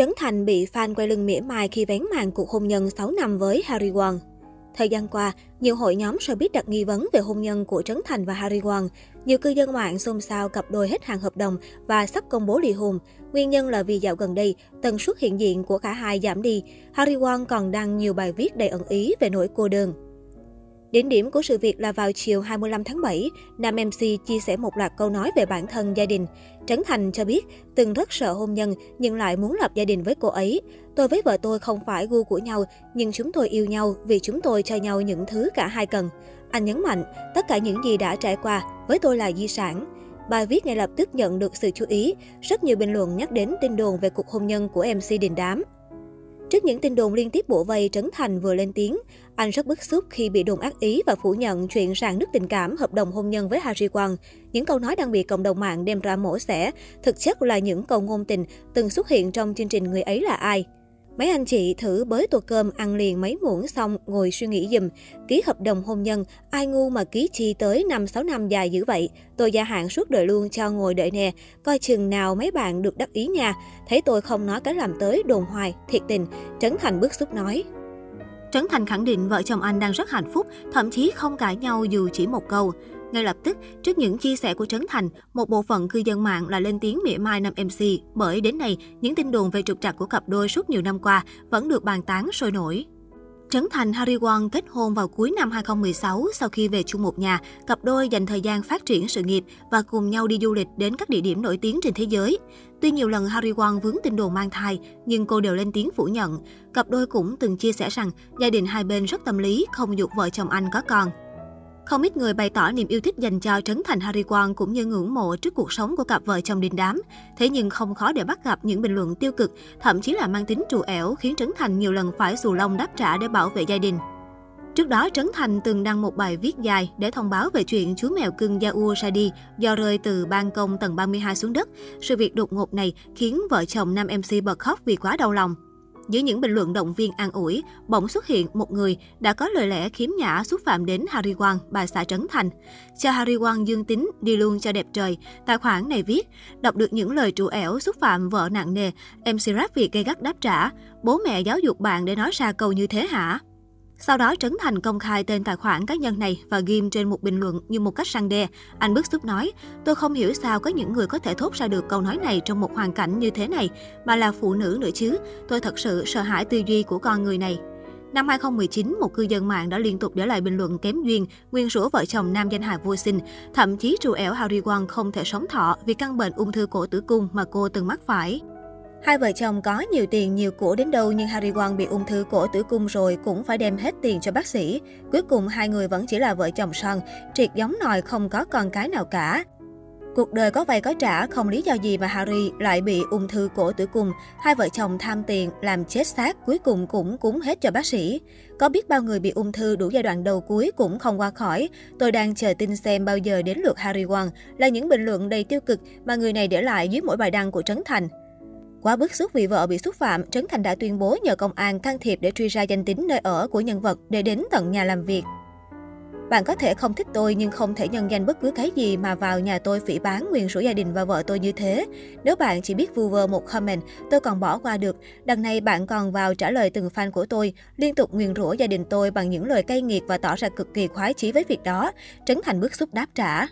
Trấn Thành bị fan quay lưng mỉa mai khi vén màn cuộc hôn nhân 6 năm với Harry Won. Thời gian qua, nhiều hội nhóm showbiz đặt nghi vấn về hôn nhân của Trấn Thành và Harry Won. Nhiều cư dân mạng xôn xao cặp đôi hết hàng hợp đồng và sắp công bố ly hôn. Nguyên nhân là vì dạo gần đây, tần suất hiện diện của cả hai giảm đi. Harry Won còn đăng nhiều bài viết đầy ẩn ý về nỗi cô đơn. Đỉnh điểm của sự việc là vào chiều 25 tháng 7, nam MC chia sẻ một loạt câu nói về bản thân gia đình. Trấn Thành cho biết, từng rất sợ hôn nhân nhưng lại muốn lập gia đình với cô ấy. Tôi với vợ tôi không phải gu của nhau, nhưng chúng tôi yêu nhau vì chúng tôi cho nhau những thứ cả hai cần. Anh nhấn mạnh, tất cả những gì đã trải qua với tôi là di sản. Bài viết ngay lập tức nhận được sự chú ý. Rất nhiều bình luận nhắc đến tin đồn về cuộc hôn nhân của MC Đình Đám. Trước những tin đồn liên tiếp bộ vây, Trấn Thành vừa lên tiếng. Anh rất bức xúc khi bị đồn ác ý và phủ nhận chuyện sàn nứt tình cảm hợp đồng hôn nhân với Harry Quang. Những câu nói đang bị cộng đồng mạng đem ra mổ xẻ, thực chất là những câu ngôn tình từng xuất hiện trong chương trình Người ấy là ai. Mấy anh chị thử bới tô cơm ăn liền mấy muỗng xong ngồi suy nghĩ dùm. Ký hợp đồng hôn nhân, ai ngu mà ký chi tới 5-6 năm dài dữ vậy. Tôi gia hạn suốt đời luôn cho ngồi đợi nè. Coi chừng nào mấy bạn được đắc ý nha. Thấy tôi không nói cái làm tới đồn hoài, thiệt tình. Trấn Thành bức xúc nói. Trấn Thành khẳng định vợ chồng anh đang rất hạnh phúc, thậm chí không cãi nhau dù chỉ một câu. Ngay lập tức, trước những chia sẻ của Trấn Thành, một bộ phận cư dân mạng là lên tiếng mỉa mai nam MC bởi đến nay, những tin đồn về trục trặc của cặp đôi suốt nhiều năm qua vẫn được bàn tán sôi nổi. Trấn Thành Harry Won kết hôn vào cuối năm 2016 sau khi về chung một nhà, cặp đôi dành thời gian phát triển sự nghiệp và cùng nhau đi du lịch đến các địa điểm nổi tiếng trên thế giới. Tuy nhiều lần Harry Won vướng tin đồn mang thai, nhưng cô đều lên tiếng phủ nhận. Cặp đôi cũng từng chia sẻ rằng gia đình hai bên rất tâm lý, không dục vợ chồng anh có con. Không ít người bày tỏ niềm yêu thích dành cho Trấn Thành Harry Won cũng như ngưỡng mộ trước cuộc sống của cặp vợ chồng đình đám. Thế nhưng không khó để bắt gặp những bình luận tiêu cực, thậm chí là mang tính trù ẻo khiến Trấn Thành nhiều lần phải xù lông đáp trả để bảo vệ gia đình. Trước đó, Trấn Thành từng đăng một bài viết dài để thông báo về chuyện chú mèo cưng Yao ra đi do rơi từ ban công tầng 32 xuống đất. Sự việc đột ngột này khiến vợ chồng nam MC bật khóc vì quá đau lòng. Giữa những bình luận động viên an ủi, bỗng xuất hiện một người đã có lời lẽ khiếm nhã xúc phạm đến Harry Won, bà xã Trấn Thành. Cho Harry Won dương tính, đi luôn cho đẹp trời. Tài khoản này viết, đọc được những lời trụ ẻo xúc phạm vợ nặng nề, MC Rap Việt gây gắt đáp trả. Bố mẹ giáo dục bạn để nói ra câu như thế hả? Sau đó Trấn Thành công khai tên tài khoản cá nhân này và ghim trên một bình luận như một cách săn đe. Anh bức xúc nói, tôi không hiểu sao có những người có thể thốt ra được câu nói này trong một hoàn cảnh như thế này, mà là phụ nữ nữa chứ. Tôi thật sự sợ hãi tư duy của con người này. Năm 2019, một cư dân mạng đã liên tục để lại bình luận kém duyên, nguyên rủa vợ chồng nam danh hài vô sinh, thậm chí trù ẻo Harry Won không thể sống thọ vì căn bệnh ung thư cổ tử cung mà cô từng mắc phải. Hai vợ chồng có nhiều tiền, nhiều của đến đâu nhưng Harry Won bị ung thư cổ tử cung rồi cũng phải đem hết tiền cho bác sĩ. Cuối cùng hai người vẫn chỉ là vợ chồng son, triệt giống nòi không có con cái nào cả. Cuộc đời có vay có trả, không lý do gì mà Harry lại bị ung thư cổ tử cung. Hai vợ chồng tham tiền, làm chết xác, cuối cùng cũng cúng hết cho bác sĩ. Có biết bao người bị ung thư đủ giai đoạn đầu cuối cũng không qua khỏi. Tôi đang chờ tin xem bao giờ đến lượt Harry Won là những bình luận đầy tiêu cực mà người này để lại dưới mỗi bài đăng của Trấn Thành. Quá bức xúc vì vợ bị xúc phạm, Trấn Thành đã tuyên bố nhờ công an can thiệp để truy ra danh tính nơi ở của nhân vật để đến tận nhà làm việc. Bạn có thể không thích tôi nhưng không thể nhân danh bất cứ cái gì mà vào nhà tôi phỉ bán nguyền rủa gia đình và vợ tôi như thế. Nếu bạn chỉ biết vu vơ một comment, tôi còn bỏ qua được. Đằng này bạn còn vào trả lời từng fan của tôi, liên tục nguyền rủa gia đình tôi bằng những lời cay nghiệt và tỏ ra cực kỳ khoái chí với việc đó. Trấn Thành bức xúc đáp trả.